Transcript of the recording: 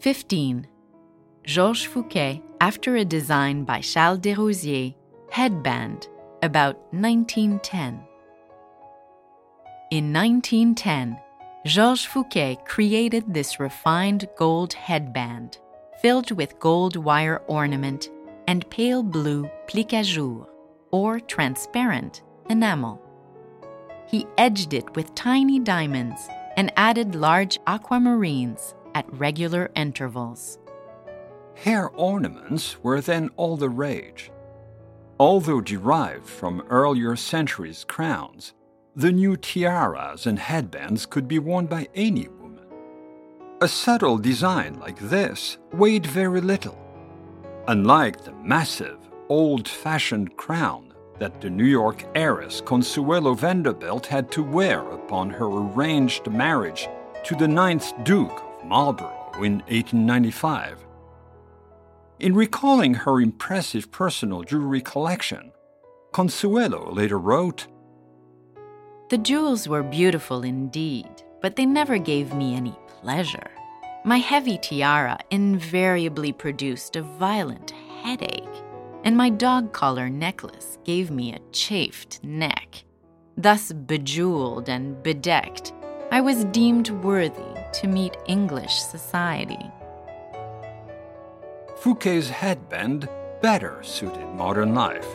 15. Georges Fouquet, after a design by Charles Desrosiers, headband, about 1910. In 1910, Georges Fouquet created this refined gold headband filled with gold wire ornament and pale blue plique à jour, or transparent enamel. He edged it with tiny diamonds and added large aquamarines at regular intervals. Hair ornaments were then all the rage. Although derived from earlier centuries' crowns, the new tiaras and headbands could be worn by any woman. A subtle design like this weighed very little, unlike the massive, old fashioned crown that the New York heiress Consuelo Vanderbilt had to wear upon her arranged marriage to the ninth Duke Marlborough in 1895. In recalling her impressive personal jewelry collection, Consuelo later wrote The jewels were beautiful indeed, but they never gave me any pleasure. My heavy tiara invariably produced a violent headache and my dog collar necklace gave me a chafed neck. Thus bejeweled and bedecked, I was deemed worthy to meet English society. Fouquet's headband better suited modern life.